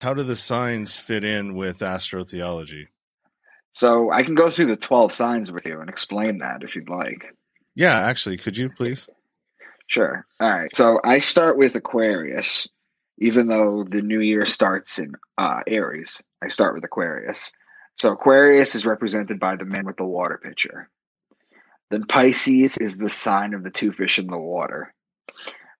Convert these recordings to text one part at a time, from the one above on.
how do the signs fit in with astrotheology? So I can go through the 12 signs with you and explain that if you'd like. Yeah, actually, could you please? Sure. All right. So I start with Aquarius, even though the new year starts in uh, Aries. I start with Aquarius. So Aquarius is represented by the man with the water pitcher. Then Pisces is the sign of the two fish in the water.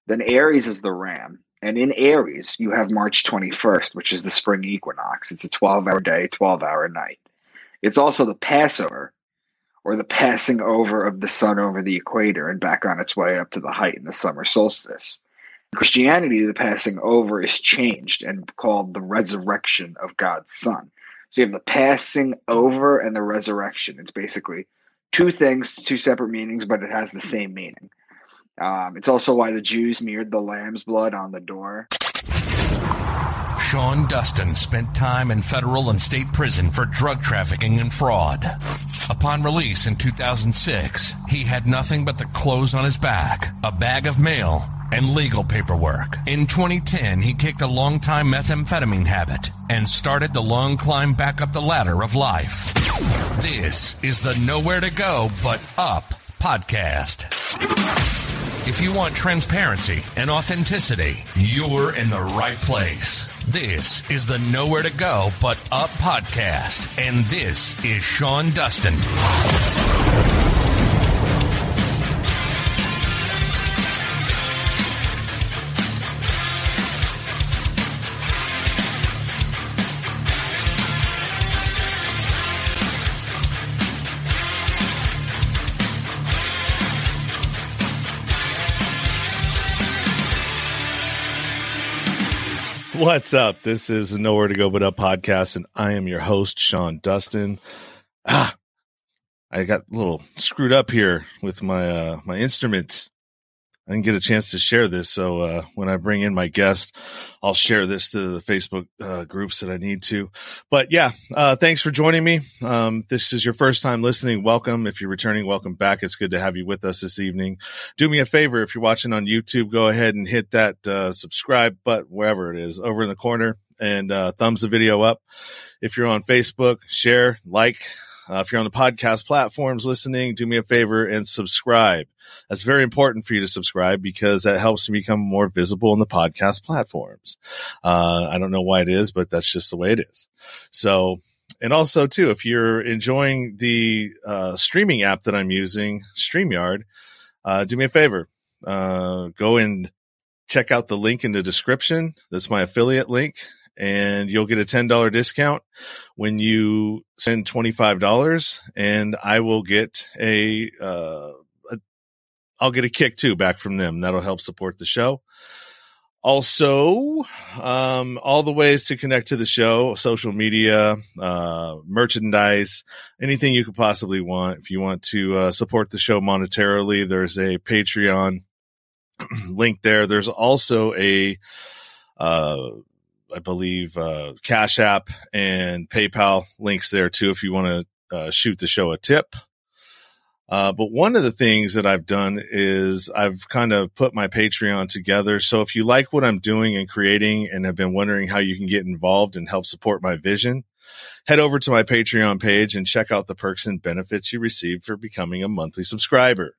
Then Aries is the ram. And in Aries, you have March 21st, which is the spring equinox. It's a 12 hour day, 12 hour night. It's also the Passover, or the passing over of the sun over the equator and back on its way up to the height in the summer solstice. In Christianity, the passing over is changed and called the resurrection of God's Son. So you have the passing over and the resurrection. It's basically two things, two separate meanings, but it has the same meaning. Um, it's also why the Jews smeared the lamb's blood on the door. Sean Dustin spent time in federal and state prison for drug trafficking and fraud. Upon release in 2006, he had nothing but the clothes on his back, a bag of mail, and legal paperwork. In 2010, he kicked a long-time methamphetamine habit and started the long climb back up the ladder of life. This is the Nowhere to Go But Up podcast. If you want transparency and authenticity, you're in the right place. This is the Nowhere to Go But Up podcast, and this is Sean Dustin. What's up? This is Nowhere to Go But Up podcast, and I am your host, Sean Dustin. Ah, I got a little screwed up here with my uh, my instruments. I didn't get a chance to share this, so uh, when I bring in my guest, I'll share this to the Facebook uh, groups that I need to. But yeah, uh, thanks for joining me. Um, this is your first time listening. Welcome. If you're returning, welcome back. It's good to have you with us this evening. Do me a favor if you're watching on YouTube, go ahead and hit that uh, subscribe button wherever it is over in the corner and uh, thumbs the video up. If you're on Facebook, share, like. Uh, if you're on the podcast platforms listening, do me a favor and subscribe. That's very important for you to subscribe because that helps me become more visible in the podcast platforms. Uh, I don't know why it is, but that's just the way it is. So, and also too, if you're enjoying the uh, streaming app that I'm using, StreamYard, uh, do me a favor, uh, go and check out the link in the description. That's my affiliate link and you'll get a $10 discount when you send $25 and I will get a, uh, a I'll get a kick too back from them. That'll help support the show. Also, um, all the ways to connect to the show, social media, uh, merchandise, anything you could possibly want. If you want to uh, support the show monetarily, there's a Patreon link there. There's also a, uh, I believe, uh, Cash App and PayPal links there too if you want to uh, shoot the show a tip. Uh, but one of the things that I've done is I've kind of put my Patreon together. So if you like what I'm doing and creating and have been wondering how you can get involved and help support my vision, head over to my Patreon page and check out the perks and benefits you receive for becoming a monthly subscriber.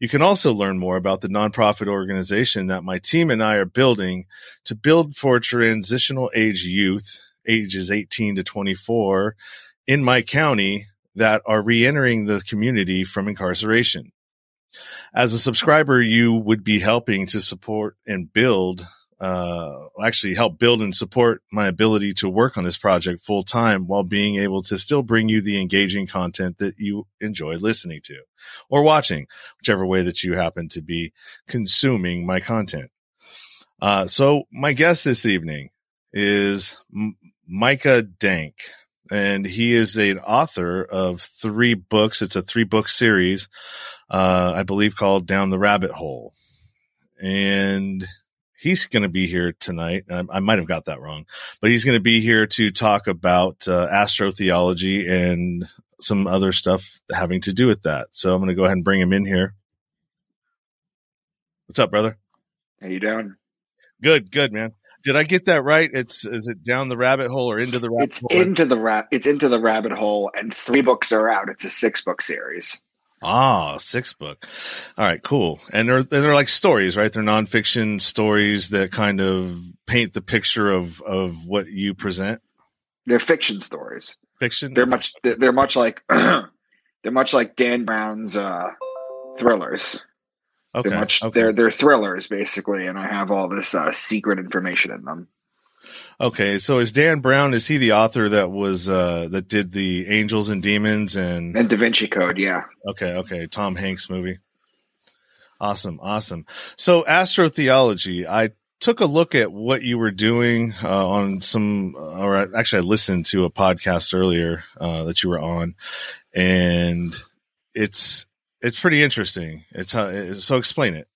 You can also learn more about the nonprofit organization that my team and I are building to build for transitional age youth, ages 18 to 24, in my county that are reentering the community from incarceration. As a subscriber, you would be helping to support and build uh, actually help build and support my ability to work on this project full time while being able to still bring you the engaging content that you enjoy listening to or watching, whichever way that you happen to be consuming my content. Uh, so my guest this evening is M- Micah Dank, and he is an author of three books. It's a three book series, uh, I believe called Down the Rabbit Hole. And he's going to be here tonight. I, I, might have got that wrong, but he's going to be here to talk about uh, astrotheology and some other stuff having to do with that. So I'm going to go ahead and bring him in here. What's up, brother? How you doing? Good, good, man. did I get that right? It's is it down the rabbit hole or into the rabbit It's hole? into the ra- it's into the rabbit hole, and three books are out. It's a six book series. Ah, six book. All right, cool. And they're they're like stories, right? They're nonfiction stories that kind of paint the picture of of what you present. They're fiction stories. Fiction. They're much they're, much like they're much like Dan Brown's uh, thrillers. okay. They're much okay. they're they're thrillers basically, and I have all this uh, secret information in them. Okay, so is Dan Brown? Is he the author that was uh that did the Angels and Demons and And Da Vinci Code, yeah. okay, okay, Tom Hanks movie? Awesome, awesome. So astrotheology, I took a look at what you were doing uh, on some, or I- actually, I listened to a podcast earlier uh, that you were on, and it's it's pretty interesting. It's uh, so explain it.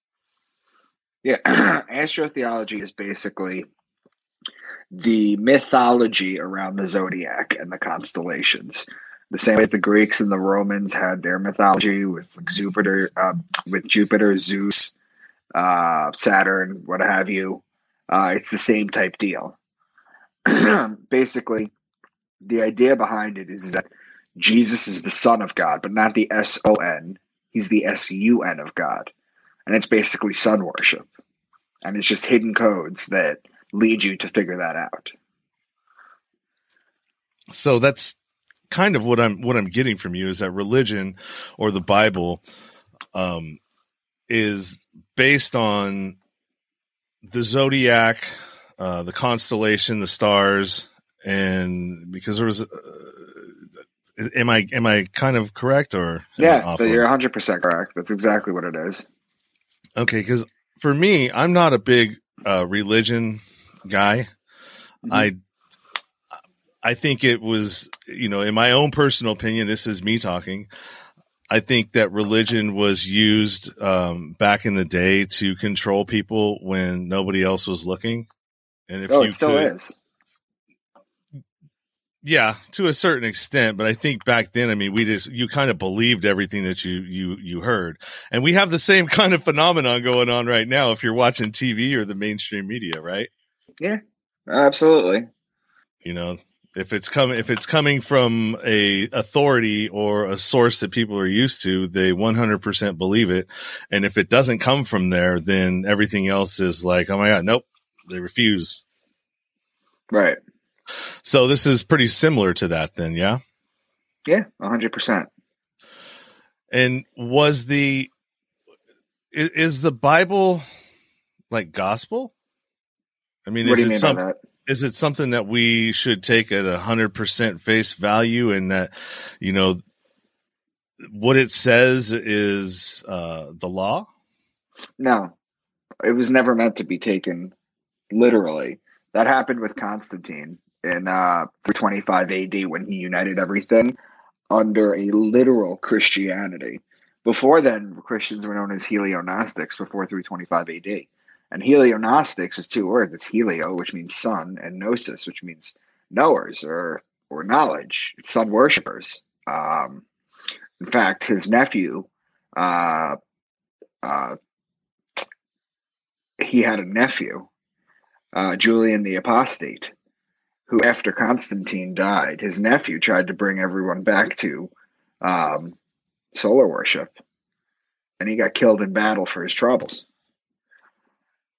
Yeah, astrotheology is basically the mythology around the zodiac and the constellations. The same way the Greeks and the Romans had their mythology with Jupiter, uh, with Jupiter, Zeus, uh, Saturn, what have you. Uh, it's the same type deal. basically, the idea behind it is that Jesus is the Son of God, but not the S O N. He's the S U N of God, and it's basically sun worship and it's just hidden codes that lead you to figure that out. so that's kind of what I'm what I'm getting from you is that religion or the Bible um is based on the zodiac, uh the constellation, the stars and because there was uh, am I am I kind of correct or Yeah, you're 100% correct. That's exactly what it is. Okay, cuz for me I'm not a big uh religion guy. I I think it was, you know, in my own personal opinion, this is me talking. I think that religion was used um, back in the day to control people when nobody else was looking. And if oh, you it still could, is. yeah, to a certain extent. But I think back then, I mean, we just you kind of believed everything that you you you heard, and we have the same kind of phenomenon going on right now. If you're watching TV or the mainstream media, right? Yeah, absolutely. you know if it's coming if it's coming from a authority or a source that people are used to they 100% believe it and if it doesn't come from there then everything else is like oh my god nope they refuse Right. so this is pretty similar to that then yeah Yeah, 100%. and was the is, is the bible like gospel i mean what is it mean some, by that? is it something that we should take at a hundred percent face value and that you know what it says is uh the law No, it was never meant to be taken literally. That happened with Constantine in uh, 325 AD when he united everything under a literal Christianity. Before then, Christians were known as Helio-Gnostics before 325 AD. And Helio-Gnostics is two words. It's Helio, which means sun, and Gnosis, which means knowers or or knowledge. It's sun worshippers. Um, in fact, his nephew, uh, uh, he had a nephew, uh, Julian the Apostate, who, after Constantine died, his nephew tried to bring everyone back to um, solar worship, and he got killed in battle for his troubles.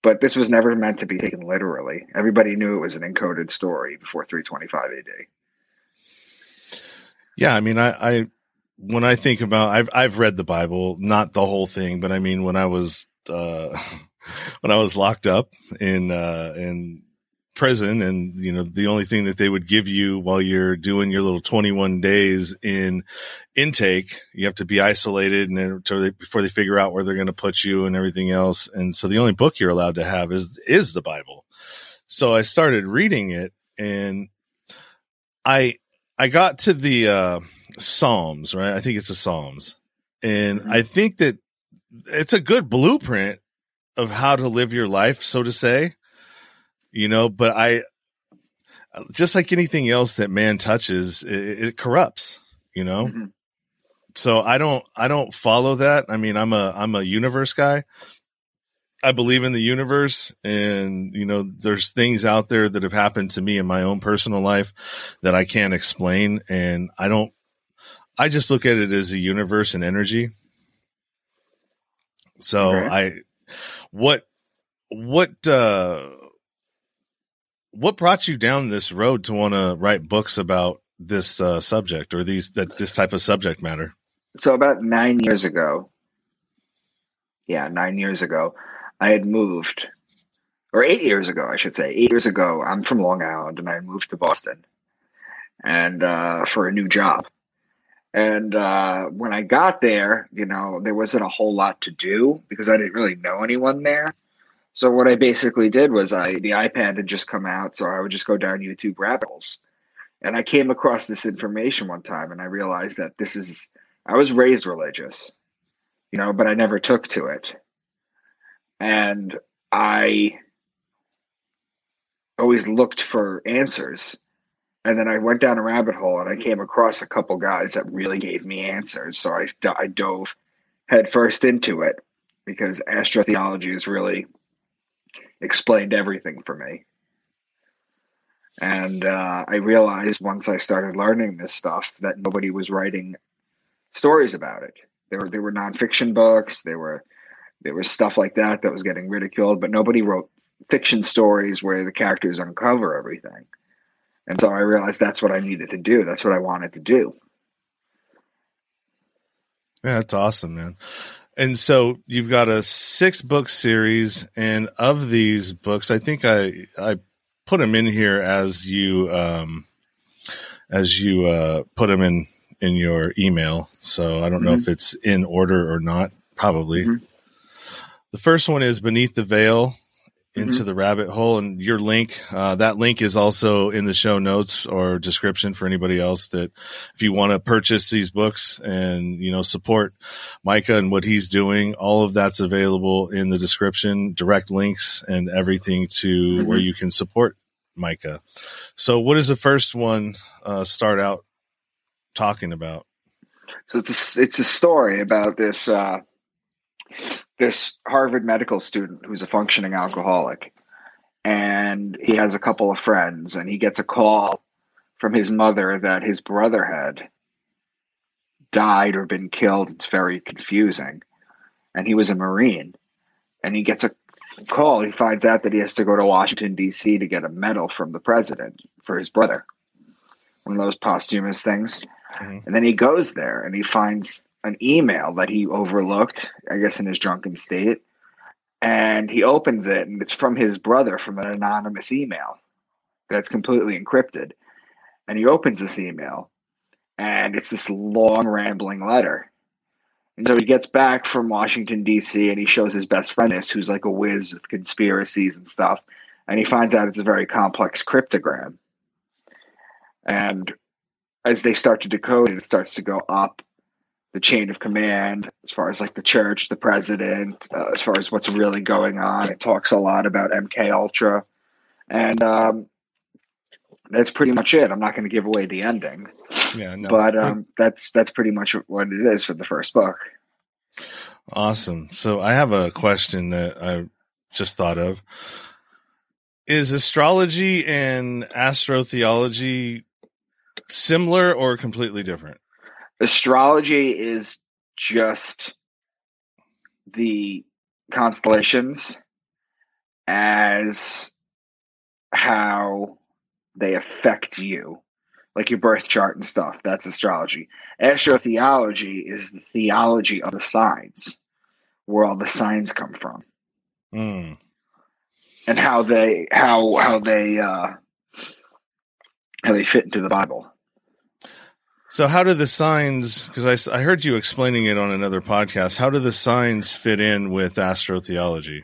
But this was never meant to be taken literally. Everybody knew it was an encoded story before 325 AD. yeah i mean i i when i think about i've i've read the bible not the whole thing but i mean when i was uh when i was locked up in uh in prison and you know the only thing that they would give you while you're doing your little 21 days in intake you have to be isolated and then they, before they figure out where they're going to put you and everything else. And so the only book you're allowed to have is is the bible. So i started reading it and i i got to the uh psalms right? I think it's the psalms. And Mhm. i think that it's a good blueprint of how to live your life so to say you know but i just like anything else that man touches it, it corrupts you know Mhm. so i don't i don't follow that i mean i'm a i'm a universe guy I believe in the universe and you know there's things out there that have happened to me in my own personal life that I can't explain and I don't I just look at it as a universe and energy. So Okay. I what what uh what brought you down this road to want to write books about this uh, subject or these that this type of subject matter? So about nine years ago, yeah, nine years ago, I had moved, or eight years ago, I should say. Eight years ago, I'm from Long Island, and I moved to Boston, and uh, for a new job. And uh, when I got there, you know, there wasn't a whole lot to do because I didn't really know anyone there. So what I basically did was I the iPad had just come out, so I would just go down YouTube rabbit holes. And I came across this information one time and I realized that this is I was raised religious, you know, but I never took to it. And I always looked for answers. And then I went down a rabbit hole and I came across a couple guys that really gave me answers. So I, I dove headfirst into it because astrotheology is really explained everything for me. And uh, I realized once I started learning this stuff that nobody was writing stories about it. There were there were nonfiction books. There were there was stuff like that that was getting ridiculed, but nobody wrote fiction stories where the characters uncover everything. And so I realized that's what I needed to do. That's what I wanted to do. Yeah, that's awesome, man. And so you've got a six book series, and of these books, I think I I put them in here as you um as you uh put them in in your email. So I don't know if it's in order or not. Probably. Mhm. The first one is Beneath the Veil into the rabbit hole and your link uh, that link is also in the show notes or description for anybody else that if you want to purchase these books and you know support micah and what he's doing all of that's available in the description direct links and everything to Mhm. where you can support micah. So what does the first one uh, start out talking about? So it's a, it's a story about this uh, this Harvard medical student who's a functioning alcoholic, and he has a couple of friends, and he gets a call from his mother that his brother had died or been killed. It's very confusing, and he was a marine, and he gets a call. He finds out that he has to go to Washington D.C. to get a medal from the president for his brother, one of those posthumous things. Mhm. And then he goes there and he finds an email that he overlooked, I guess, in his drunken state. And he opens it, and it's from his brother from an anonymous email that's completely encrypted. And he opens this email, and it's this long, rambling letter. And so he gets back from Washington, D.C., and he shows his best friend this, who's like a whiz with conspiracies and stuff. And he finds out it's a very complex cryptogram. And as they start to decode it, it starts to go up the chain of command as far as like the church, the president, uh, as far as what's really going on. It talks a lot about MK Ultra, and um, that's pretty much it. I'm not going to give away the ending, yeah no but um, that's that's pretty much what it is for the first book. Awesome. So I have a question that I just thought of. Is astrology and astrotheology similar or completely different? Astrology is just the constellations as how they affect you, like your birth chart and stuff. That's astrology. Astrotheology is the theology of the signs, where all the signs come from, Mm. and how they how how they uh, how they fit into the Bible. So how do the signs, because I heard you explaining it on another podcast, how do the signs fit in with astrotheology?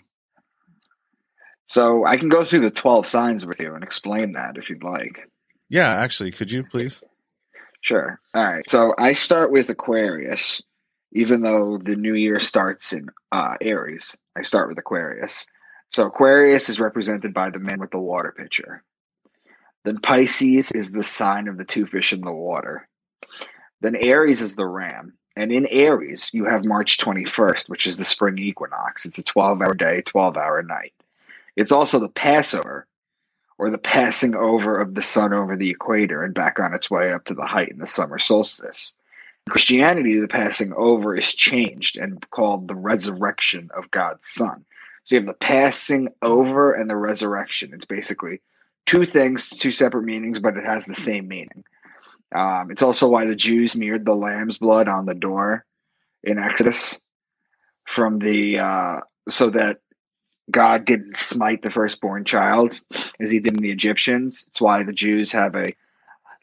So I can go through the twelve signs with you and explain that if you'd like. Yeah, actually, could you please? Sure. All right. So I start with Aquarius, even though the new year starts in uh, Aries. I start with Aquarius. So Aquarius is represented by the man with the water pitcher. Then Pisces is the sign of the two fish in the water. Then Aries is the ram. And in Aries, you have March 21st, which is the spring equinox. It's a 12 hour day, 12 hour night. It's also the Passover, or the passing over of the sun over the equator and back on its way up to the height in the summer solstice. In Christianity, the passing over is changed and called the resurrection of God's Son. So you have the passing over and the resurrection. It's basically two things, two separate meanings, but it has the same meaning. Um, it's also why the Jews smeared the lamb's blood on the door in Exodus from the uh, so that God didn't smite the firstborn child as he did in the Egyptians. It's why the Jews have a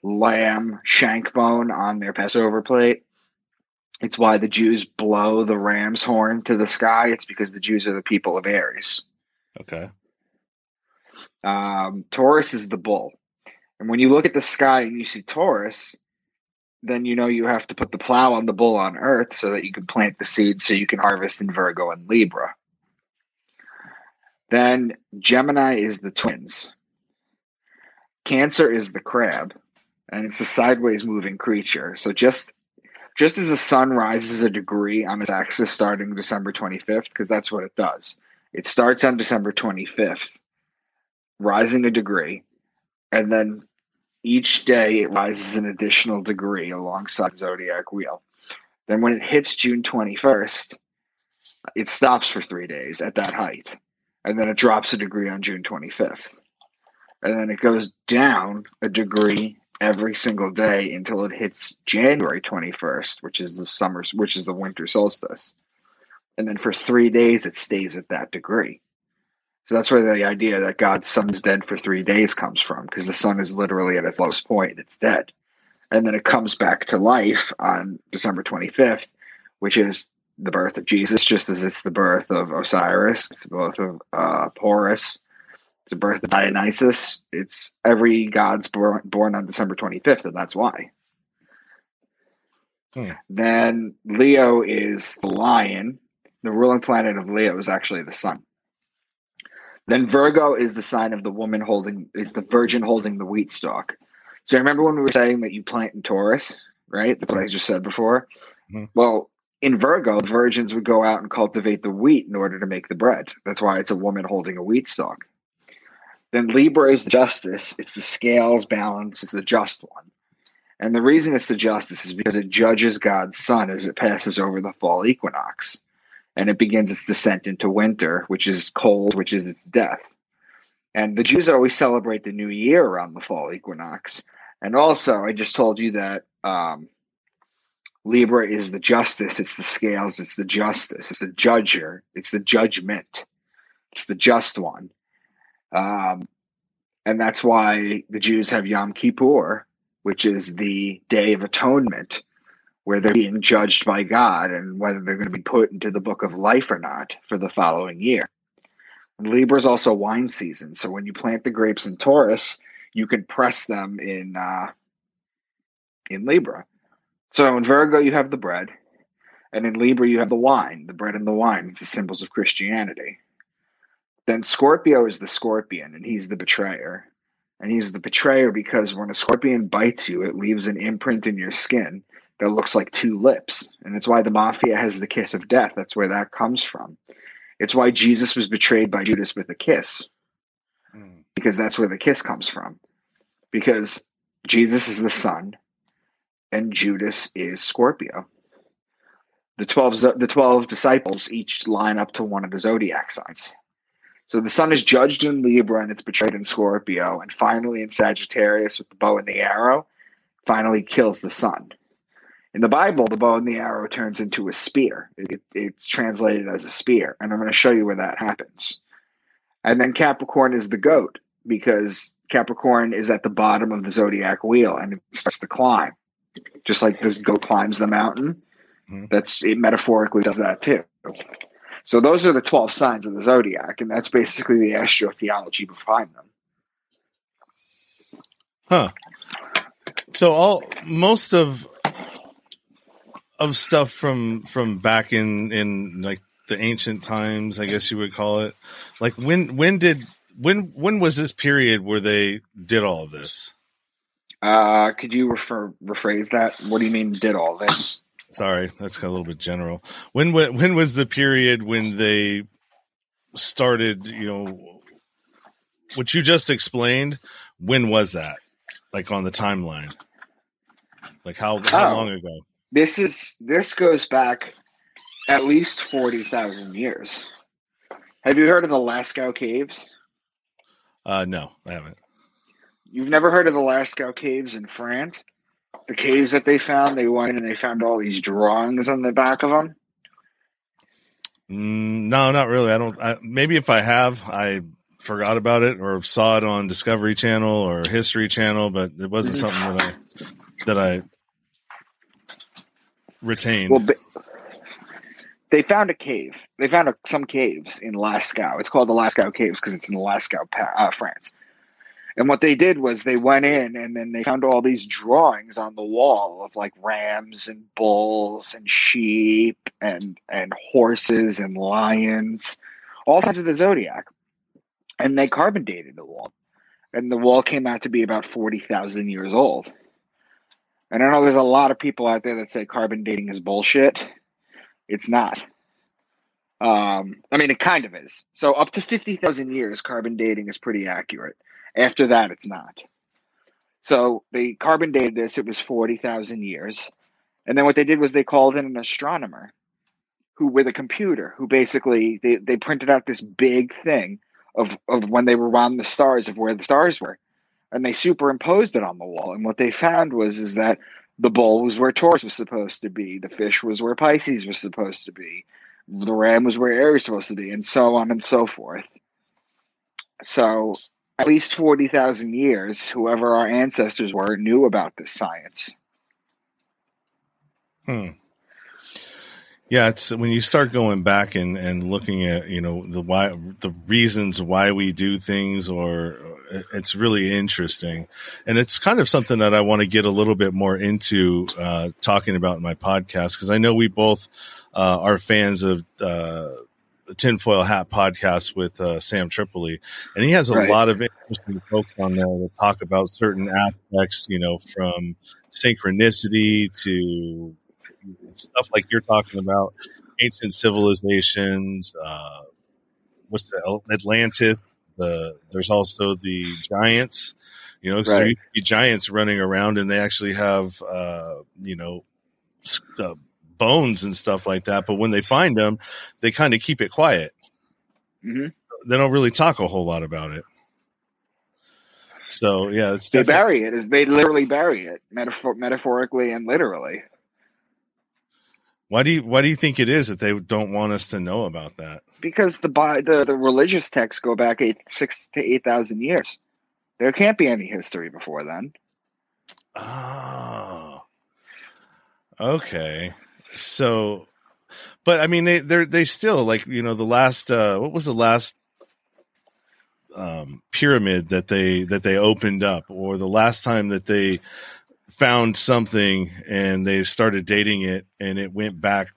lamb shank bone on their Passover plate. It's why the Jews blow the ram's horn to the sky. It's because the Jews are the people of Aries. Okay. Um, Taurus is the bull. And when you look at the sky and you see Taurus, then you know you have to put the plow on the bull on earth so that you can plant the seed so you can harvest in Virgo and Libra. Then Gemini is the twins. Cancer is the crab, and it's a sideways moving creature. So just just as the sun rises a degree on its axis starting December 25th, because that's what it does. It starts on December 25th, rising a degree, and then each day it rises an additional degree alongside zodiac wheel. Then when it hits June 21st, it stops for three days at that height. And then it drops a degree on June 25th. And then it goes down a degree every single day until it hits January 21st, which is the summer, which is the winter solstice. And then for three days, it stays at that degree. So that's where the idea that God's sun is dead for three days comes from, because the sun is literally at its lowest point, it's dead. And then it comes back to life on December 25th, which is the birth of Jesus, just as it's the birth of Osiris, it's the birth of uh, Horus, the birth of Dionysus. It's every god's born, born on December 25th, and that's why. Hmm. Then Leo is the lion. The ruling planet of Leo is actually the sun. Then Virgo is the sign of the woman holding, is the virgin holding the wheat stalk. So remember when we were saying that you plant in Taurus, right? That's what I just said before. Mhm. Well, in Virgo, virgins would go out and cultivate the wheat in order to make the bread. That's why it's a woman holding a wheat stalk. Then Libra is the justice. It's the scales balance. It's the just one. And the reason it's the justice is because it judges God's sun as it passes over the fall equinox. And it begins its descent into winter, which is cold, which is its death. And the Jews always celebrate the new year around the fall equinox. And also, I just told you that um, Libra is the justice, it's the scales, it's the justice, it's the judger, it's the judgment, it's the just one. Um, and that's why the Jews have Yom Kippur, which is the Day of Atonement, where they're being judged by God and whether they're going to be put into the book of life or not for the following year. Libra is also wine season. So when you plant the grapes in Taurus, you can press them in uh, in Libra. So in Virgo, you have the bread, and in Libra, you have the wine, the bread and the wine. It's the symbols of Christianity. Then Scorpio is the scorpion, and he's the betrayer. And he's the betrayer because when a scorpion bites you, it leaves an imprint in your skin that looks like two lips. And it's why the mafia has the kiss of death. That's where that comes from. It's why Jesus was betrayed by Judas with a kiss, Hmm. because that's where the kiss comes from. Because Jesus is the sun, and Judas is Scorpio. The 12, the 12 disciples each line up to one of the zodiac signs. So the sun is judged in Libra and it's betrayed in Scorpio. And finally in Sagittarius with the bow and the arrow, finally kills the sun. In the Bible, the bow and the arrow turns into a spear. It, it's translated as a spear. And I'm going to show you where that happens. And then Capricorn is the goat because Capricorn is at the bottom of the zodiac wheel and it starts to climb. Just like this goat climbs the mountain, Mhm. that's it metaphorically does that too. So those are the 12 signs of the zodiac, and that's basically the astrotheology behind them. Huh. So all most of of stuff from from back in in like the ancient times, I guess you would call it. Like when when did when when was this period where they did all of this? Uh, could you refer rephrase that? What do you mean did all this? sorry, that's a little bit general. When when was the period when they started? You know, what you just explained. When was that? Like on the timeline? Like how how Oh. long ago? This is this goes back at least forty thousand years. Have you heard of the Lascaux caves? Uh, no, I haven't. You've never heard of the Lascaux caves in France? The caves that they found, they went and they found all these drawings on the back of them. Mm, no, not really. I don't. I, maybe if I have, I forgot about it or saw it on Discovery Channel or History Channel, but it wasn't something that I that I retained. Well, they found a cave. They found a, some caves in Lascaux. It's called the Lascaux Caves because it's in Lascaux, uh, France. And what they did was they went in and then they found all these drawings on the wall of like rams and bulls and sheep and and horses and lions, all signs of the zodiac. And they carbon dated the wall. And the wall came out to be about 40,000 years old. And I know there's a lot of people out there that say carbon dating is bullshit. It's not. Um, I mean, it kind of is. So up to 50,000 years, carbon dating is pretty accurate. After that, it's not. So they carbon dated this. It was 40,000 years. And then what they did was they called in an astronomer who, with a computer, who basically, they, they printed out this big thing of, of when they were around the stars, of where the stars were. And they superimposed it on the wall. And what they found was, is that the bull was where Taurus was supposed to be. The fish was where Pisces was supposed to be. The ram was where Aries was supposed to be, and so on and so forth. So, at least 40,000 years, whoever our ancestors were knew about this science. Hmm. Yeah, it's when you start going back and, and looking at you know the why the reasons why we do things, or it's really interesting, and it's kind of something that I want to get a little bit more into uh, talking about in my podcast because I know we both uh, are fans of uh, the Tinfoil Hat podcast with uh, Sam Tripoli, and he has a Right. lot of interesting folks on there that talk about certain aspects, you know, from synchronicity to stuff like you're talking about, ancient civilizations. Uh, what's the Atlantis? The there's also the giants. You know, Right. used to be giants running around, and they actually have, uh, you know, uh, bones and stuff like that. But when they find them, they kind of keep it quiet. hmm They don't really talk a whole lot about it. So yeah, it's They bury it. Is they literally bury it, metaphor- metaphorically and literally. Why do you why do you think it is that they don't want us to know about that? Because the the, the religious texts go back eight, six to 8,000 years. There can't be any history before then. Oh, okay. So, but I mean, they they they still like you know the last uh what was the last um pyramid that they that they opened up or the last time that they found something and they started dating it and it went back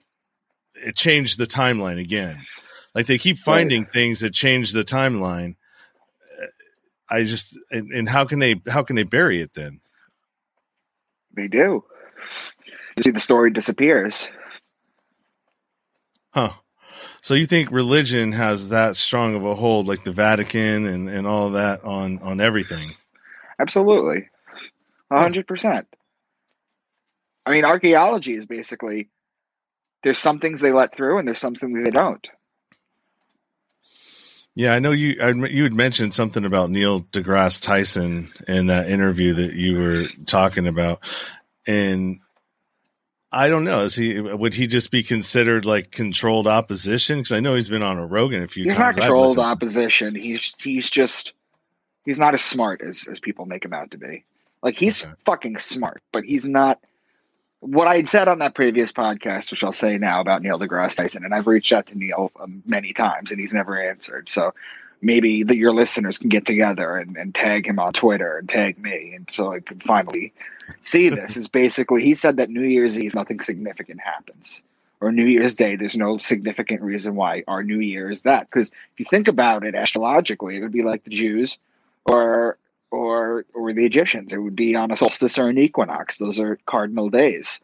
it changed the timeline again like they keep oh, finding things that change the timeline i just and, and how can they how can they bury it then They do. You see, the story disappears. Huh. So you think religion has that strong of a hold, like the Vatican and, and all that on on everything? Absolutely. A hundred percent. I mean, archaeology is basically there's some things they let through and there's some things they don't. Yeah, I know you. I, you had mentioned something about Neil deGrasse Tyson in that interview that you were talking about, and I don't know. Is he would he just be considered like controlled opposition? Because I know he's been on a Rogan a few times. He's not times. I've controlled opposition. He's he's just he's not as smart as as people make him out to be. Like he's Okay. fucking smart, but he's not. What I had said on that previous podcast, which I'll say now about Neil deGrasse Tyson, and I've reached out to Neil um, many times, and he's never answered. So maybe the, your listeners can get together and, and tag him on Twitter and tag me, and so I can finally see this. is basically he said that New Year's Eve nothing significant happens, or New Year's Day there's no significant reason why our New Year is that. Because if you think about it astrologically, it would be like the Jews, or or or the Egyptians. It would be on a solstice or an equinox. Those are cardinal days.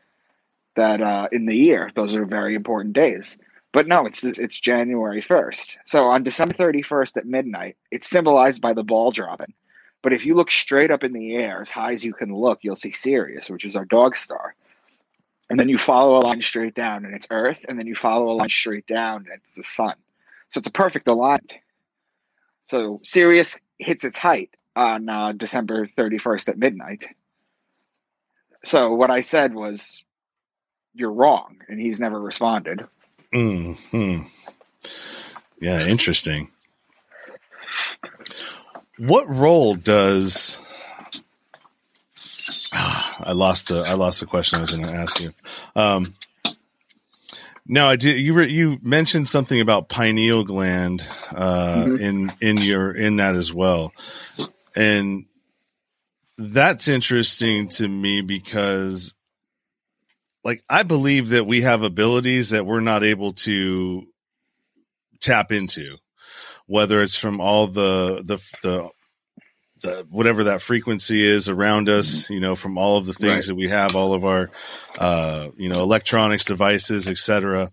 that uh, in the year. Those are very important days. But no, it's it's January first. So on December thirty first at midnight, it's symbolized by the ball dropping. But if you look straight up in the air, as high as you can look, you'll see Sirius, which is our dog star. And then you follow a line straight down, and it's Earth. And then you follow a line straight down, and it's the Sun. So it's a perfect alignment. So Sirius hits its height on uh, December 31st at midnight. So what I said was, "You're wrong," and he's never responded. Hmm. Yeah, interesting. What role does I lost the I lost the question I was going to ask you. Um, now I did. You were you mentioned something about pineal gland uh, mm-hmm. in in your in that as well, and that's interesting to me because, like, I believe that we have abilities that we're not able to tap into, whether it's from all the the the the, whatever that frequency is around us, mm-hmm. you know, from all of the things right. that we have, all of our, uh, you know, electronics devices, etc.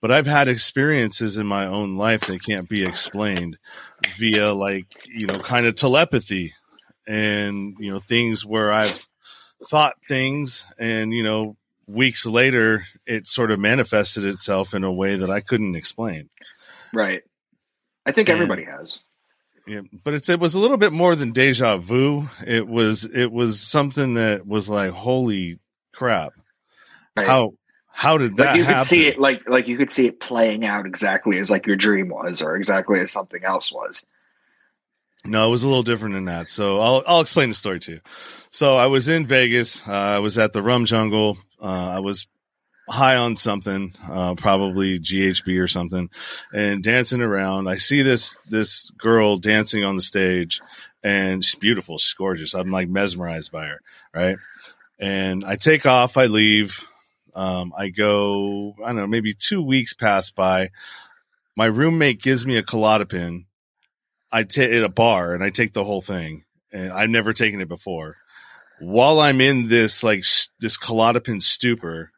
But I've had experiences in my own life that can't be explained via like, you know, kind of telepathy and, you know, things where I've thought things and, you know, weeks later it sort of manifested itself in a way that I couldn't explain. Right. I think and, everybody has. Yeah, but it's it was a little bit more than deja vu. It was it was something that was like, holy crap! Right. How how did that? Like you happen? could see it like like you could see it playing out exactly as like your dream was, or exactly as something else was. No, it was a little different than that. So I'll I'll explain the story to you. So I was in Vegas. Uh, I was at the Rum Jungle. Uh, I was high on something, uh, probably GHB or something, and dancing around. I see this this girl dancing on the stage, and she's beautiful. She's gorgeous. I'm like mesmerized by her, right? And I take off. I leave. Um, I go. I don't know. Maybe two weeks pass by. My roommate gives me a Klonopin. I take it at a bar, and I take the whole thing. And I've never taken it before. While I'm in this like this Klonopin stupor,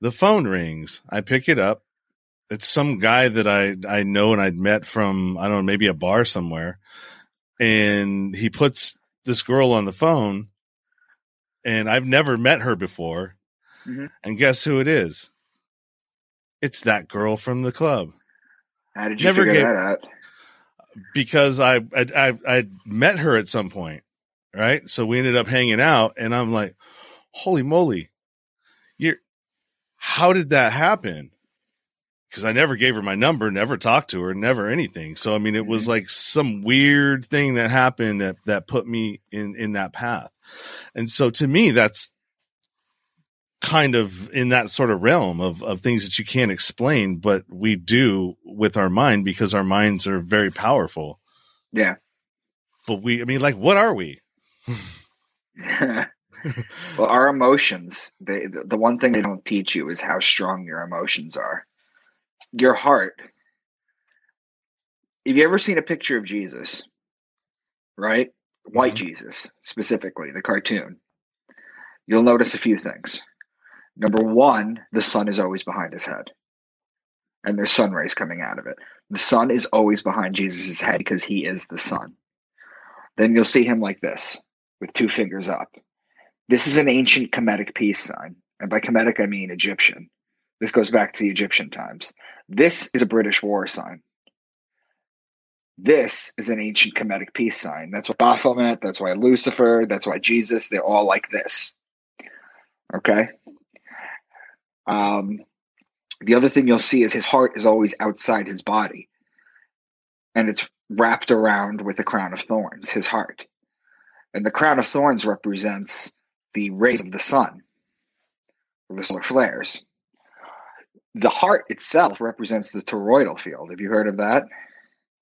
the phone rings. I pick it up. It's some guy that I I know and I'd met from I don't know maybe a bar somewhere, and he puts this girl on the phone, and I've never met her before, mm-hmm. and guess who it is? It's that girl from the club. How did you never figure that out? Because I I I I met her at some point, right? So we ended up hanging out, and I'm like, holy moly, you're how did that happen? Because I never gave her my number, never talked to her, never anything. So I mean, it was mm-hmm. like some weird thing that happened that that put me in in that path. And so to me, that's kind of in that sort of realm of of things that you can't explain, but we do with our mind because our minds are very powerful. Yeah. But we, I mean, like, what are we? well, our emotions, they, the, the one thing they don't teach you is how strong your emotions are. Your heart. Have you ever seen a picture of Jesus? Right? White mm-hmm. Jesus, specifically, the cartoon. You'll notice a few things. Number one, the sun is always behind his head, and there's sun rays coming out of it. The sun is always behind Jesus' head because he is the sun. Then you'll see him like this with two fingers up. This is an ancient Kemetic peace sign. And by Kemetic, I mean Egyptian. This goes back to the Egyptian times. This is a British war sign. This is an ancient Kemetic peace sign. That's why Baphomet, that's why Lucifer, that's why Jesus, they're all like this. Okay? Um, the other thing you'll see is his heart is always outside his body. And it's wrapped around with a crown of thorns, his heart. And the crown of thorns represents the rays of the sun, or the solar flares. The heart itself represents the toroidal field. Have you heard of that?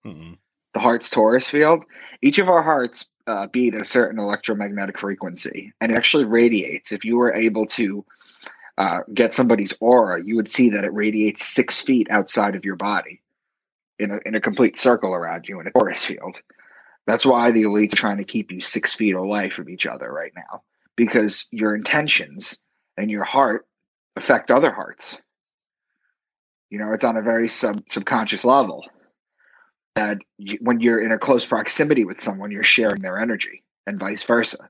Mm-mm. The heart's torus field. Each of our hearts uh, beat at a certain electromagnetic frequency, and it actually radiates. If you were able to uh, get somebody's aura, you would see that it radiates six feet outside of your body in a, in a complete circle around you in a torus field. That's why the elites are trying to keep you six feet away from each other right now because your intentions and your heart affect other hearts. You know, it's on a very sub subconscious level that you, when you're in a close proximity with someone, you're sharing their energy and vice versa.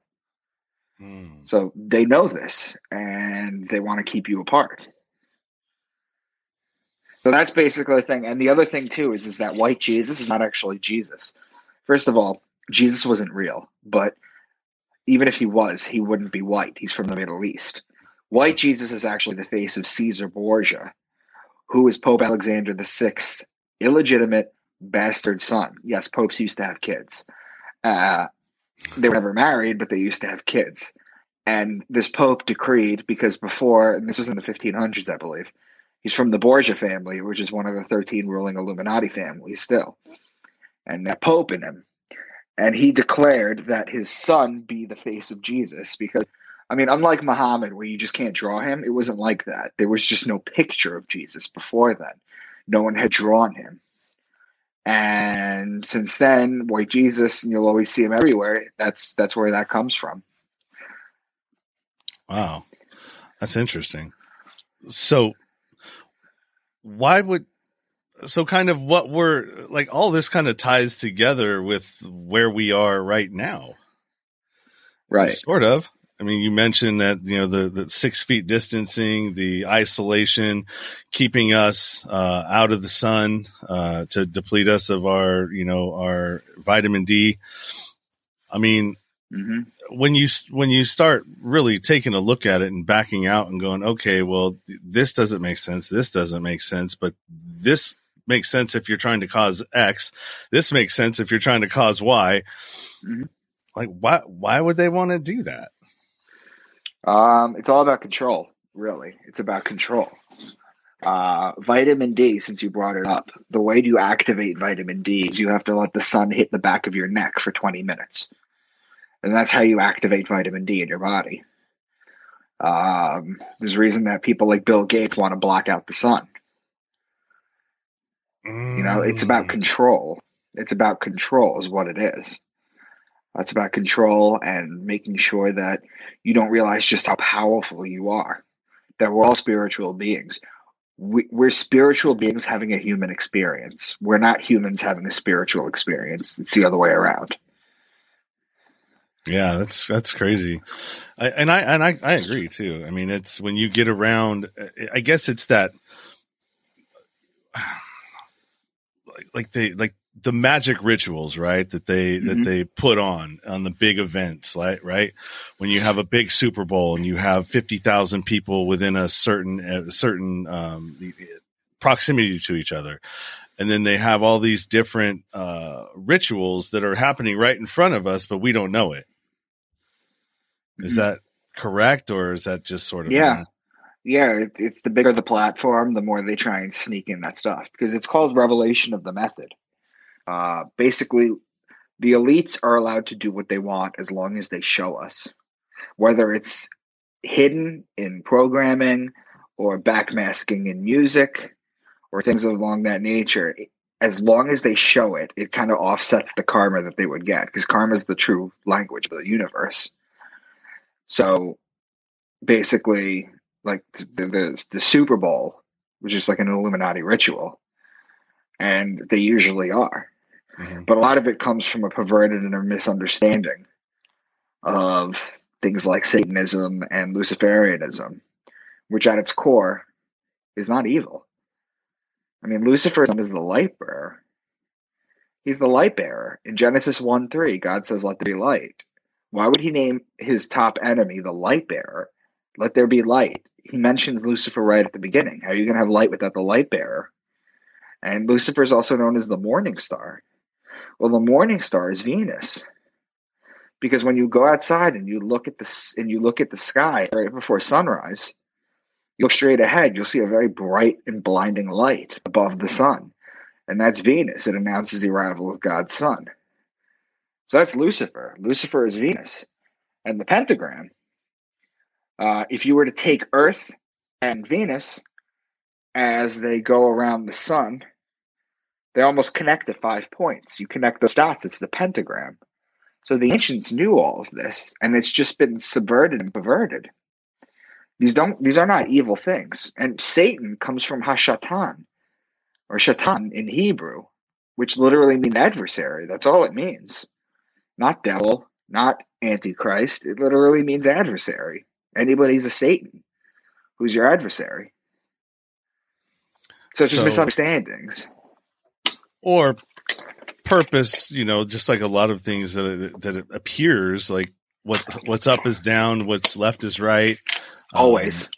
Hmm. So they know this and they want to keep you apart. So that's basically the thing. And the other thing too is is that white Jesus is not actually Jesus. First of all, Jesus wasn't real, but even if he was, he wouldn't be white. He's from the Middle East. White Jesus is actually the face of Caesar Borgia, who is Pope Alexander VI's illegitimate bastard son. Yes, popes used to have kids. Uh, they were never married, but they used to have kids. And this pope decreed, because before, and this was in the 1500s, I believe, he's from the Borgia family, which is one of the 13 ruling Illuminati families still. And that pope in him and he declared that his son be the face of Jesus because I mean, unlike Muhammad, where you just can't draw him, it wasn't like that. There was just no picture of Jesus before then. No one had drawn him. And since then, white Jesus, and you'll always see him everywhere. That's that's where that comes from. Wow, that's interesting. So, why would so kind of what we're like all this kind of ties together with where we are right now right sort of i mean you mentioned that you know the, the six feet distancing the isolation keeping us uh, out of the sun uh, to deplete us of our you know our vitamin d i mean mm-hmm. when you when you start really taking a look at it and backing out and going okay well this doesn't make sense this doesn't make sense but this makes sense if you're trying to cause X. This makes sense if you're trying to cause Y. Mm-hmm. Like why why would they want to do that? Um, it's all about control, really. It's about control. Uh, vitamin D, since you brought it up, the way you activate vitamin D is you have to let the sun hit the back of your neck for 20 minutes. And that's how you activate vitamin D in your body. Um, there's a reason that people like Bill Gates want to block out the sun Mm. You know, it's about mm. control. It's about control, is what it is. It's about control and making sure that you don't realize just how powerful you are. That we're all spiritual beings. We, we're spiritual beings having a human experience. We're not humans having a spiritual experience. It's the other way around. Yeah, that's that's crazy, I, and I and I, I agree too. I mean, it's when you get around. I guess it's that like like they like the magic rituals, right? That they mm-hmm. that they put on on the big events, right? Right when you have a big Super Bowl and you have fifty thousand people within a certain a certain um, proximity to each other, and then they have all these different uh, rituals that are happening right in front of us, but we don't know it. Is mm-hmm. that correct, or is that just sort of yeah? yeah, it, it's the bigger the platform, the more they try and sneak in that stuff because it's called revelation of the method. Uh, basically, the elites are allowed to do what they want as long as they show us, whether it's hidden in programming or backmasking in music or things along that nature. As long as they show it, it kind of offsets the karma that they would get because karma is the true language of the universe. So basically, like the, the, the Super Bowl, which is like an Illuminati ritual, and they usually are. Mm-hmm. But a lot of it comes from a perverted and a misunderstanding of things like Satanism and Luciferianism, which at its core is not evil. I mean, Lucifer is the light bearer. He's the light bearer. In Genesis 1 3, God says, Let there be light. Why would he name his top enemy the light bearer? Let there be light he mentions Lucifer right at the beginning. How are you going to have light without the light bearer? And Lucifer is also known as the morning star. Well, the morning star is Venus. Because when you go outside and you look at the and you look at the sky right before sunrise, you look straight ahead, you'll see a very bright and blinding light above the sun. And that's Venus. It announces the arrival of God's son. So that's Lucifer. Lucifer is Venus. And the pentagram uh, if you were to take Earth and Venus as they go around the sun, they almost connect at five points. You connect those dots, it's the pentagram. So the ancients knew all of this, and it's just been subverted and perverted. These don't these are not evil things. And Satan comes from Hashatan or Shatan in Hebrew, which literally means adversary. That's all it means. Not devil, not antichrist. It literally means adversary. Anybody's a Satan who's your adversary. So it's just So- misunderstandings. Or purpose you know just like a lot of things that it, that it appears like what what's up is down what's left is right. Um, Always.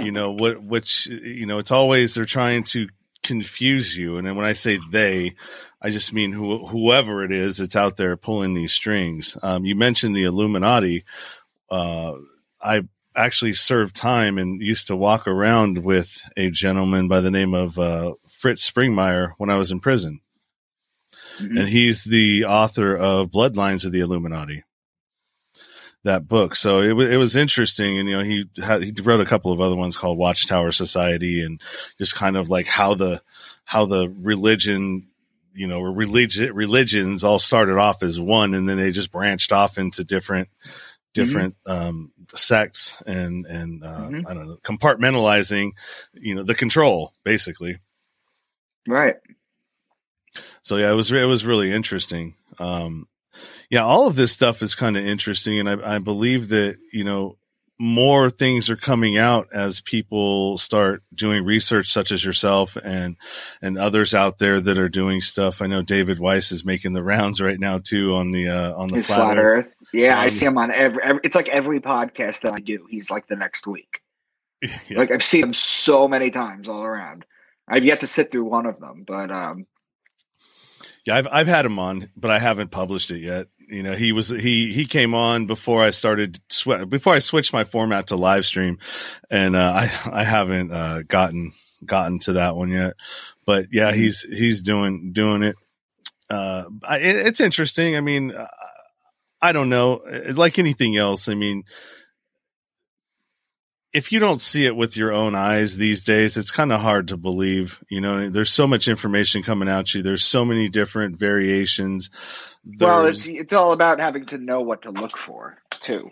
you know what which you know it's always they're trying to confuse you. And then when i say they i just mean who, whoever it is that's out there pulling these strings. Um, you mentioned the illuminati. Uh, i actually served time and used to walk around with a gentleman by the name of uh, Fritz Springmeier when i was in prison Mhm. and he's the author of Bloodlines of the Illuminati. That book, so it was it was interesting, and you know he had he wrote a couple of other ones called Watchtower Society, and just kind of like how the how the religion, you know, or religion religions all started off as one, and then they just branched off into different different um, sects and and uh, Mhm. I don't know compartmentalizing, you know, the control basically. Right. So yeah, it was it was really interesting. Um, yeah, all of this stuff is kind of interesting, and I, I believe that you know more things are coming out as people start doing research, such as yourself and and others out there that are doing stuff. I know David Weiss is making the rounds right now too on the uh, on the His flat, flat Earth. Earth. Yeah, I Um, see him on every, every. It's like every podcast that I do. He's like the next week. Yeah. Like I've seen him so many times all around. I've yet to sit through one of them, but um, Yeah, I've I've had him on, but I haven't published it yet. You know, he was he he came on before I started sw- before I switched my format to live stream, and uh, I I haven't uh, gotten gotten to that one yet. But yeah, Mhm. he's he's doing doing it. Uh, I, it, it's interesting. I mean, I don't know. Like anything else, I mean, if you don't see it with your own eyes these days, it's kind of hard to believe. You know, there's so much information coming at you. There's so many different variations. well, it's it's all about having to know what to look for too.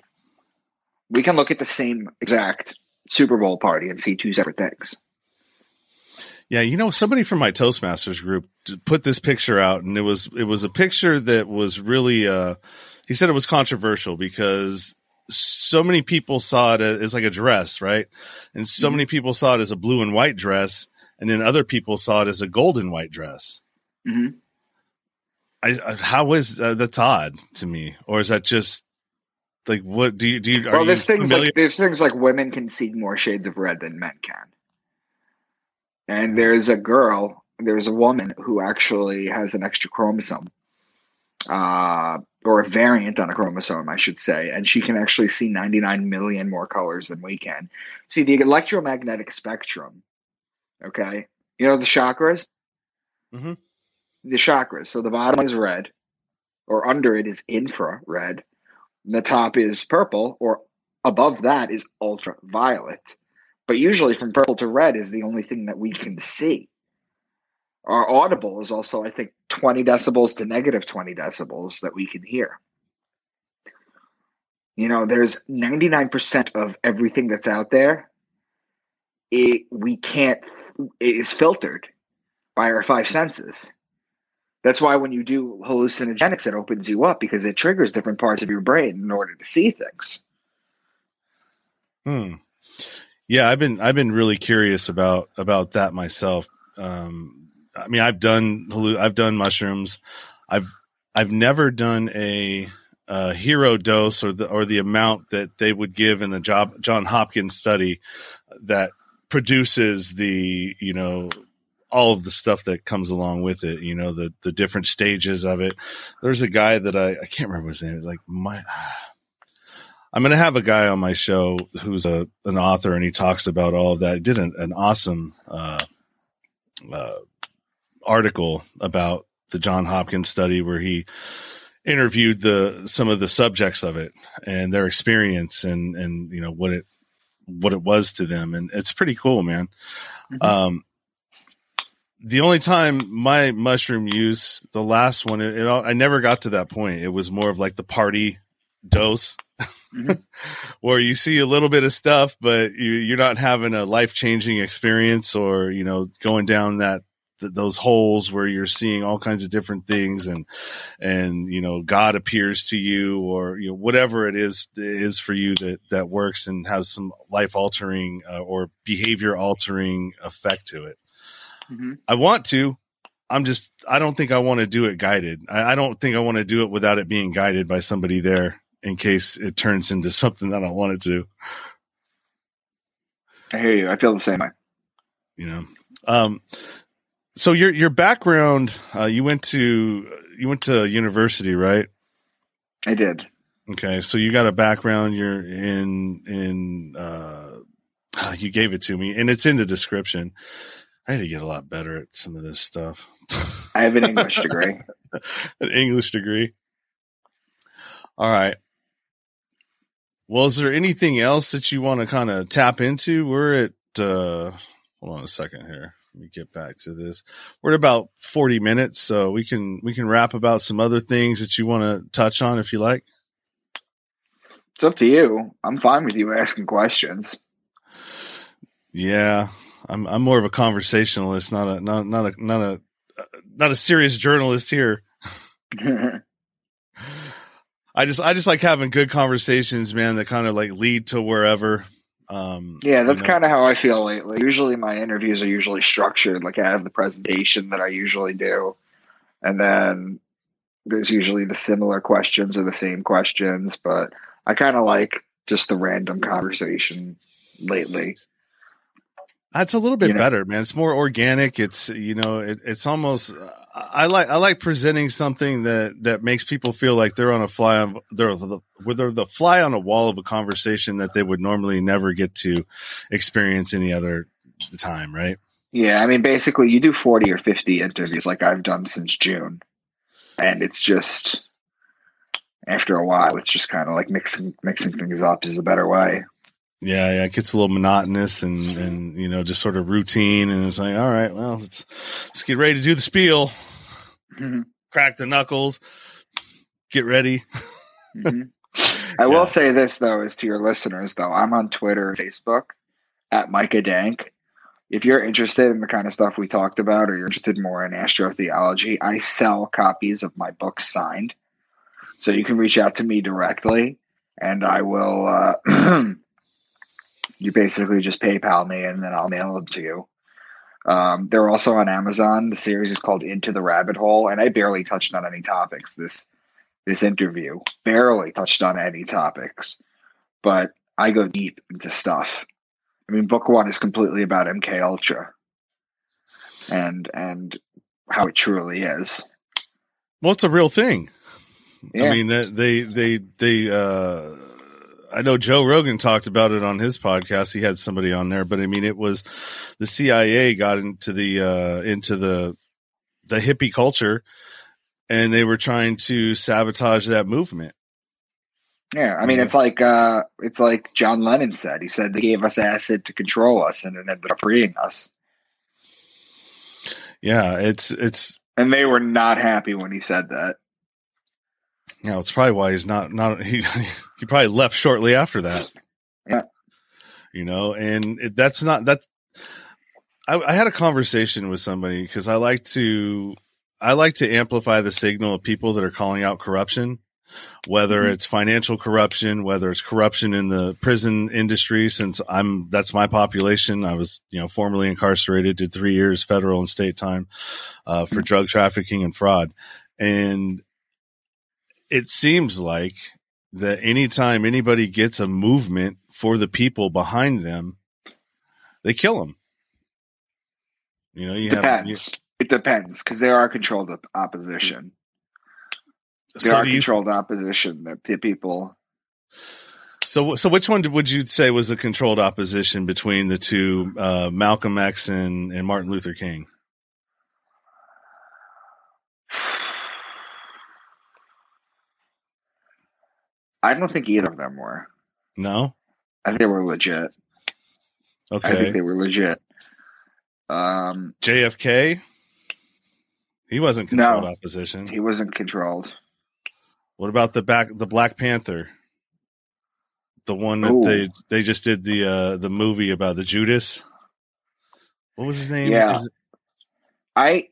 We can look at the same exact Super Bowl party and see two separate things. Yeah, you know, somebody from my Toastmasters group put this picture out, and it was it was a picture that was really. Uh, he said it was controversial because so many people saw it as like a dress, right? And so Mhm. many people saw it as a blue and white dress, and then other people saw it as a gold and white dress. hmm I, I how is uh, that's odd to me, or is that just like what do you do? You, are Well, there's things familiar? like there's things like women can see more shades of red than men can, and there's a girl, there's a woman who actually has an extra chromosome, uh, or a variant on a chromosome, I should say, and she can actually see 99 million more colors than we can. See the electromagnetic spectrum. Okay, you know the chakras. Mhm. The chakras. So the bottom is red, or under it is infrared. And The top is purple, or above that is ultraviolet. But usually from purple to red is the only thing that we can see. Our audible is also, I think, 20 decibels to negative 20 decibels that we can hear. You know, there's 99% of everything that's out there. It, we can't, it is filtered by our five senses. That's why when you do hallucinogenics, it opens you up because it triggers different parts of your brain in order to see things. Hmm. Yeah, I've been I've been really curious about about that myself. Um, I mean, I've done I've done mushrooms. I've I've never done a, uh hero dose or the or the amount that they would give in the job John Hopkins study that produces the you know all of the stuff that comes along with it. You know the the different stages of it. There's a guy that I I can't remember his name. Like my. I'm going to have a guy on my show who's a an author, and he talks about all of that. He did an, an awesome uh, uh, article about the John Hopkins study where he interviewed the some of the subjects of it and their experience and and you know what it what it was to them, and it's pretty cool, man. Mhm. Um, the only time my mushroom use, the last one, it, it, all- I never got to that point. It was more of like the party dose. Mhm. where you see a little bit of stuff, but you, you're not having a life changing experience, or you know, going down that th- those holes where you're seeing all kinds of different things, and and you know, God appears to you, or you know, whatever it is is for you that that works and has some life altering uh, or behavior altering effect to it. Mhm. I want to. I'm just. I don't think I want to do it guided. I, I don't think I want to do it without it being guided by somebody there in case it turns into something that I don't want it to. I hear you. I feel the same way. You know. Um. So your your background. Uh, you went to you went to university, right? I did. Okay. So you got a background. You're in in. uh You gave it to me, and it's in the description. I had to get a lot better at some of this stuff. I have an English degree. an English degree. All right. Well, is there anything else that you want to kind of tap into? We're at uh hold on a second here. Let me get back to this. We're at about 40 minutes, so we can we can wrap about some other things that you want to touch on if you like. It's up to you. I'm fine with you asking questions. Yeah. I'm I'm more of a conversationalist, not a not not a not a not a serious journalist here. I just I just like having good conversations, man, that kind of like lead to wherever. Um yeah, that's you know. kind of how I feel lately. Usually, my interviews are usually structured. Like I have the presentation that I usually do, and then there's usually the similar questions or the same questions. But I kind of like just the random conversation lately. That's a little bit You know? better, man. It's more organic. It's you know, it, it's almost. I like I like presenting something that that makes people feel like they're on a fly on they're the they're the fly on a wall of a conversation that they would normally never get to experience any other time, right? Yeah, I mean, basically, you do 40 or 50 interviews like I've done since June. And it's just, after a while, it's just kind of like mixing mixing things up is a better way. Yeah, yeah, it gets a little monotonous and and you know just sort of routine, and it's like, all right, well, let's let's get ready to do the spiel, Mhm. crack the knuckles, get ready. Mhm. I Yeah. will say this, though, is to your listeners, though, I'm on Twitter Facebook at Micah Dank. If you're interested in the kind of stuff we talked about, or you're interested more in astrotheology, I sell copies of my books signed. So you can reach out to me directly, and I will. Uh, you basically just PayPal me, and then I'll mail them to you. Um, they're also on Amazon. The series is called Into the Rabbit Hole, and I barely touched on any topics this this interview. Barely touched on any topics, but I go deep into stuff. I mean, book one is completely about MK Ultra, and and how it truly is. Well, it's a real thing. Yeah. I mean, they they they. uh I know Joe Rogan talked about it on his podcast. He had somebody on there, but I mean, it was the CIA got into the uh into the the hippie culture, and they were trying to sabotage that movement. Yeah, I mean, it's like uh, it's like John Lennon said. He said they gave us acid to control us, and it ended up freeing us. Yeah, it's it's And they were not happy when he said that. You know, it's probably why he's not not he he probably left shortly after that. Yeah. you know, and it, that's not that. I, I had a conversation with somebody because I like to I like to amplify the signal of people that are calling out corruption, whether Mhm. it's financial corruption, whether it's corruption in the prison industry. Since I'm that's my population, I was you know formerly incarcerated, did three years federal and state time uh, for drug trafficking and fraud, and it seems like that anytime anybody gets a movement for the people behind them, they kill them. You know, you have Depends. it depends because there are controlled opposition. you, There so are you, controlled opposition that the people. so so which one would you say was the controlled opposition between the two, uh, Malcolm X and, and Martin Luther King? I don't think either of them were. No, I think they were legit. Okay, I think they were legit. Um, JFK. He wasn't controlled No. opposition. he wasn't controlled. What about the back the Black Panther? the one that Ooh. they they just did the uh the movie about the Judas. What was his name? Yeah. I,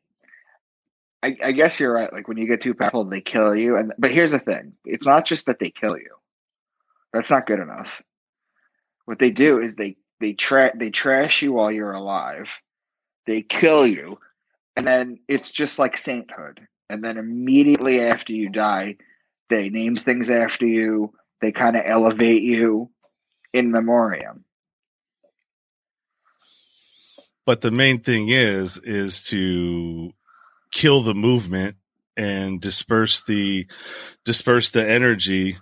I, I guess you're right. Like when you get too powerful, they kill you. And but here's the thing: it's not just that they kill you. That's not good enough. What they do is they they tra- they trash you while you're alive. They kill you, and then it's just like sainthood. And then immediately after you die, they name things after you. They kind of elevate you in memoriam. but the main thing is is to kill the movement and disperse the disperse the energy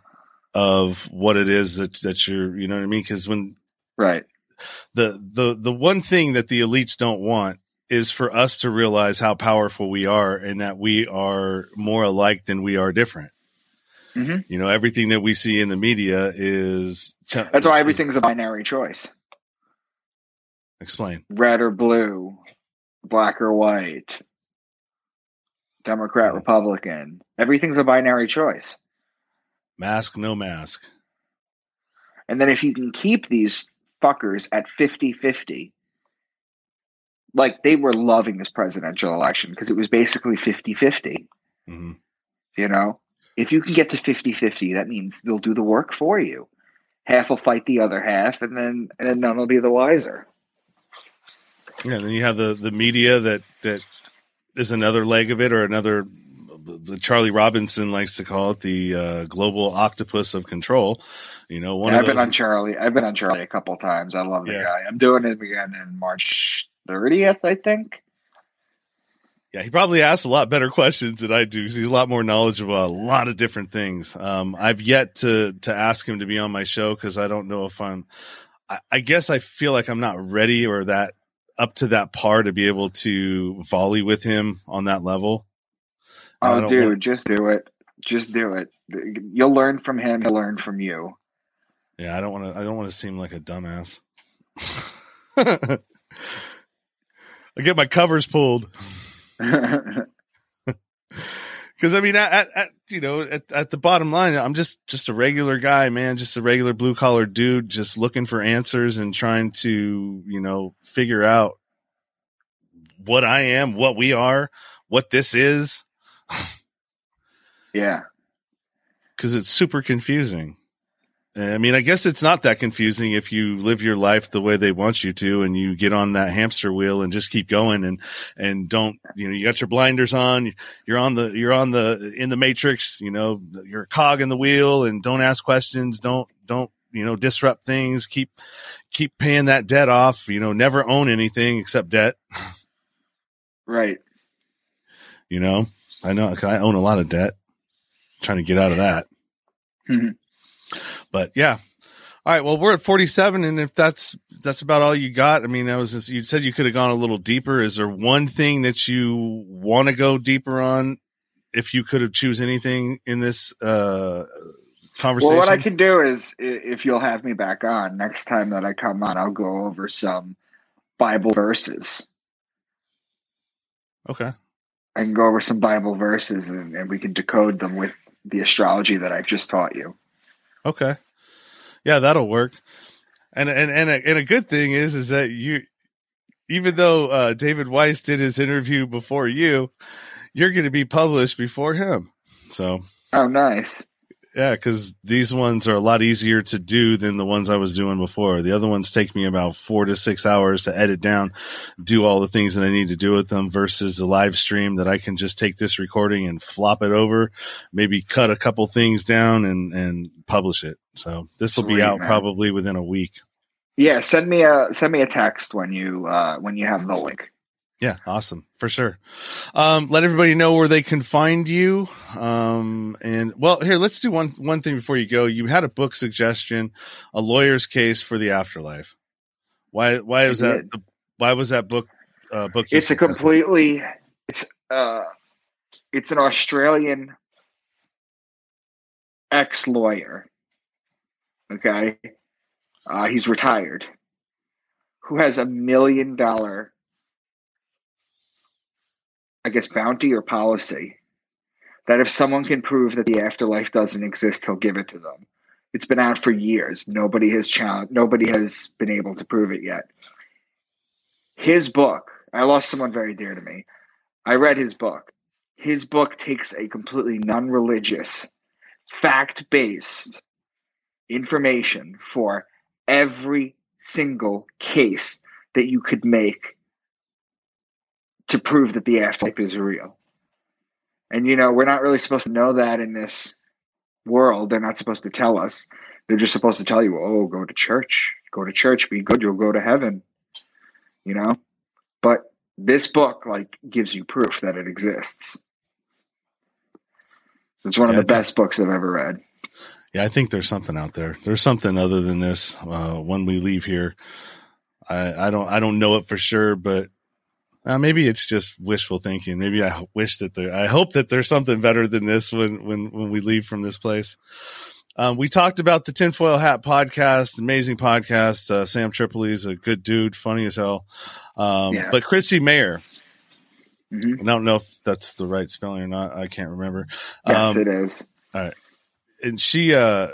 of what it is that that you're you know what I mean because when Right. the the the one thing that the elites don't want is for us to realize how powerful we are and that we are more alike than we are different. Mhm. You know, everything that we see in the media is te- That's why everything's a binary choice. Explain. red or blue, black or white, Democrat, Republican. Everything's a binary choice. Mask, no mask. And then if you can keep these fuckers at 50 50, like they were loving this presidential election because it was basically 50 50. hmm You know, if you can get to 50 50, that means they'll do the work for you. Half will fight the other half, and then and then none will be the wiser. Yeah, and then you have the the media that that is another leg of it, or another. The Charlie Robinson likes to call it the uh, global octopus of control. You know, one I've those. been on Charlie. I've been on Charlie a couple times. I love the Yeah. guy. I'm doing it again in March 30th, I think. Yeah, he probably asks a lot better questions than I do. He's a lot more knowledgeable about a lot of different things. Um, I've yet to to ask him to be on my show because I don't know if I'm. I, I guess I feel like I'm not ready or that up to that par to be able to volley with him on that level. And Oh, dude, want- just do it. Just do it. You'll learn from him. He'll learn from you. Yeah, I don't want to. I don't want to seem like a dumbass. I get my covers pulled because I mean, at, at, at you know, at, at the bottom line, I'm just just a regular guy, man, just a regular blue collar dude, just looking for answers and trying to you know figure out what I am, what we are, what this is, yeah. because it's super confusing. I mean, I guess it's not that confusing if you live your life the way they want you to and you get on that hamster wheel and just keep going and, and don't, you know, you got your blinders on, you're on the, you're on the, in the matrix, you know, you're a cog in the wheel and don't ask questions. Don't, don't, you know, disrupt things. Keep, keep paying that debt off, you know, never own anything except debt, Right. you know, I know I own a lot of debt trying to get out of that. Mhm. But yeah. All right. Well, we're at 47. And if that's, that's about all you got, I mean, that was just, you said you could have gone a little deeper. Is there one thing that you want to go deeper on? If you could have choose anything in this, uh, conversation? Well, what I can do is, if you'll have me back on next time that I come on, I'll go over some Bible verses. okay. I can go over some Bible verses and, and we can decode them with the astrology that I just taught you. Okay. Yeah, that'll work. And and and a, and a good thing is is that you even though uh, David Weiss did his interview before you, you're going to be published before him. So, Oh, nice. Yeah, cuz these ones are a lot easier to do than the ones I was doing before. The other ones take me about 4 to 6 hours to edit down, do all the things that I need to do with them versus a live stream that I can just take this recording and flop it over, maybe cut a couple things down and and publish it. So, this will be out man. probably within a week. Yeah, send me a send me a text when you uh, when you have the link. Yeah, awesome for sure. Um, let everybody know where they can find you. Um, and well, here let's do one one thing before you go. You had a book suggestion, a lawyer's case for the afterlife. Why why was that? The, why was that book? Uh, book. It's a completely it's uh it's an Australian ex lawyer. Okay, uh, he's retired. Who has a million dollar, I guess, bounty or policy that if someone can prove that the afterlife doesn't exist, he'll give it to them. It's been out for years. Nobody has challenged. Nobody has been able to prove it yet. His book. I lost someone very dear to me. I read his book. His book takes a completely non-religious, fact-based information for every single case that you could make to prove that the afterlife is real. And you know, we're not really supposed to know that in this world. They're not supposed to tell us. They're just supposed to tell you, "Oh, go to church. Go to church. Be good. You'll go to heaven." You know? But this book like gives you proof that it exists. It's one of Yeah, the best books I've ever read. Yeah, I think there's something out there. There's something other than this. Uh, when we leave here, I, I don't I don't know it for sure, but uh, maybe it's just wishful thinking. Maybe I wish that there. I hope that there's something better than this when when when we leave from this place. Um, we talked about the Tinfoil Hat podcast, amazing podcast. Uh, Sam Tripoli's a good dude, funny as hell. Um, Yeah. But Chrissie Mayr, Mhm. I don't know if that's the right spelling or not. I can't remember. Yes, Um, it is. and she uh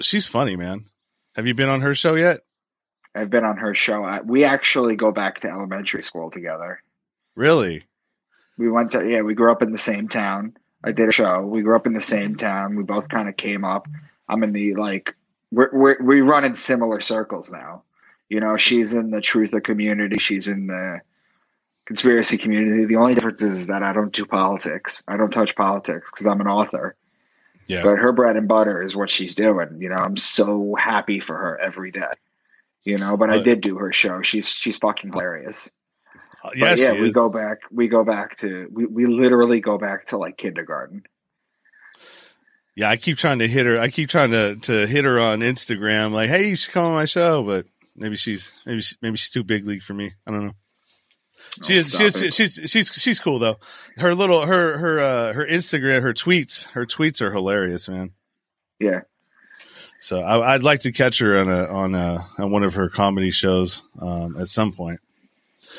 she's funny man have you been on her show yet I've been on her show. I, we actually go back to elementary school together. really We went to yeah, we grew up in the same town. I did a show. We grew up in the same town. We both kind of came up. I'm in the like we're, we're we run in similar circles now. You know, she's in the truther community. She's in the conspiracy community. The only difference is that I don't do politics. I don't touch politics because I'm an author. yeah But her bread and butter is what she's doing. You know, I'm so happy for her every day. You know, but I did do her show. She's she's fucking hilarious. Uh, But yes yeah, we is. go back. We go back to we, we literally go back to like kindergarten. yeah i keep trying to hit her i keep trying to to hit her on instagram like hey you should come on my show but maybe she's maybe she, maybe she's too big league for me i don't know she Oh, is she is it. she's she's she's cool though her little her her uh her instagram her tweets her tweets are hilarious man yeah. So I, i'd like to catch her on a on a on one of her comedy shows um at some point.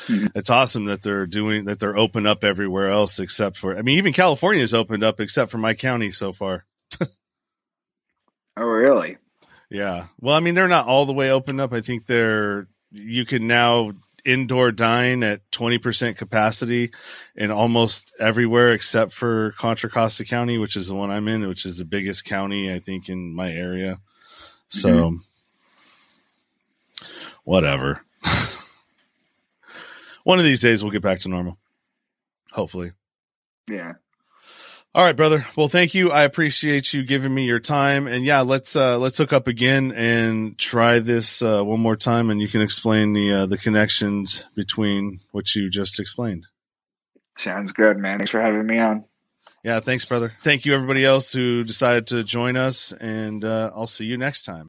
Mhm. it's awesome that they're doing that they're open up everywhere else except for i mean even california is opened up except for my county so far. Oh really? yeah. Well i mean they're not all the way opened up. I think they're you can now indoor dine at 20% capacity in almost everywhere except for contra costa county which is the one i'm in which is the biggest county i think in my area so whatever one of these days we'll get back to normal hopefully Yeah. all right, brother. Well, thank you. I appreciate you giving me your time. And yeah, let's uh let's hook up again and try this uh one more time and you can explain the uh the connections between what you just explained. Sounds good, man. Thanks for having me on. Yeah, thanks, brother. Thank you everybody else who decided to join us and uh I'll see you next time.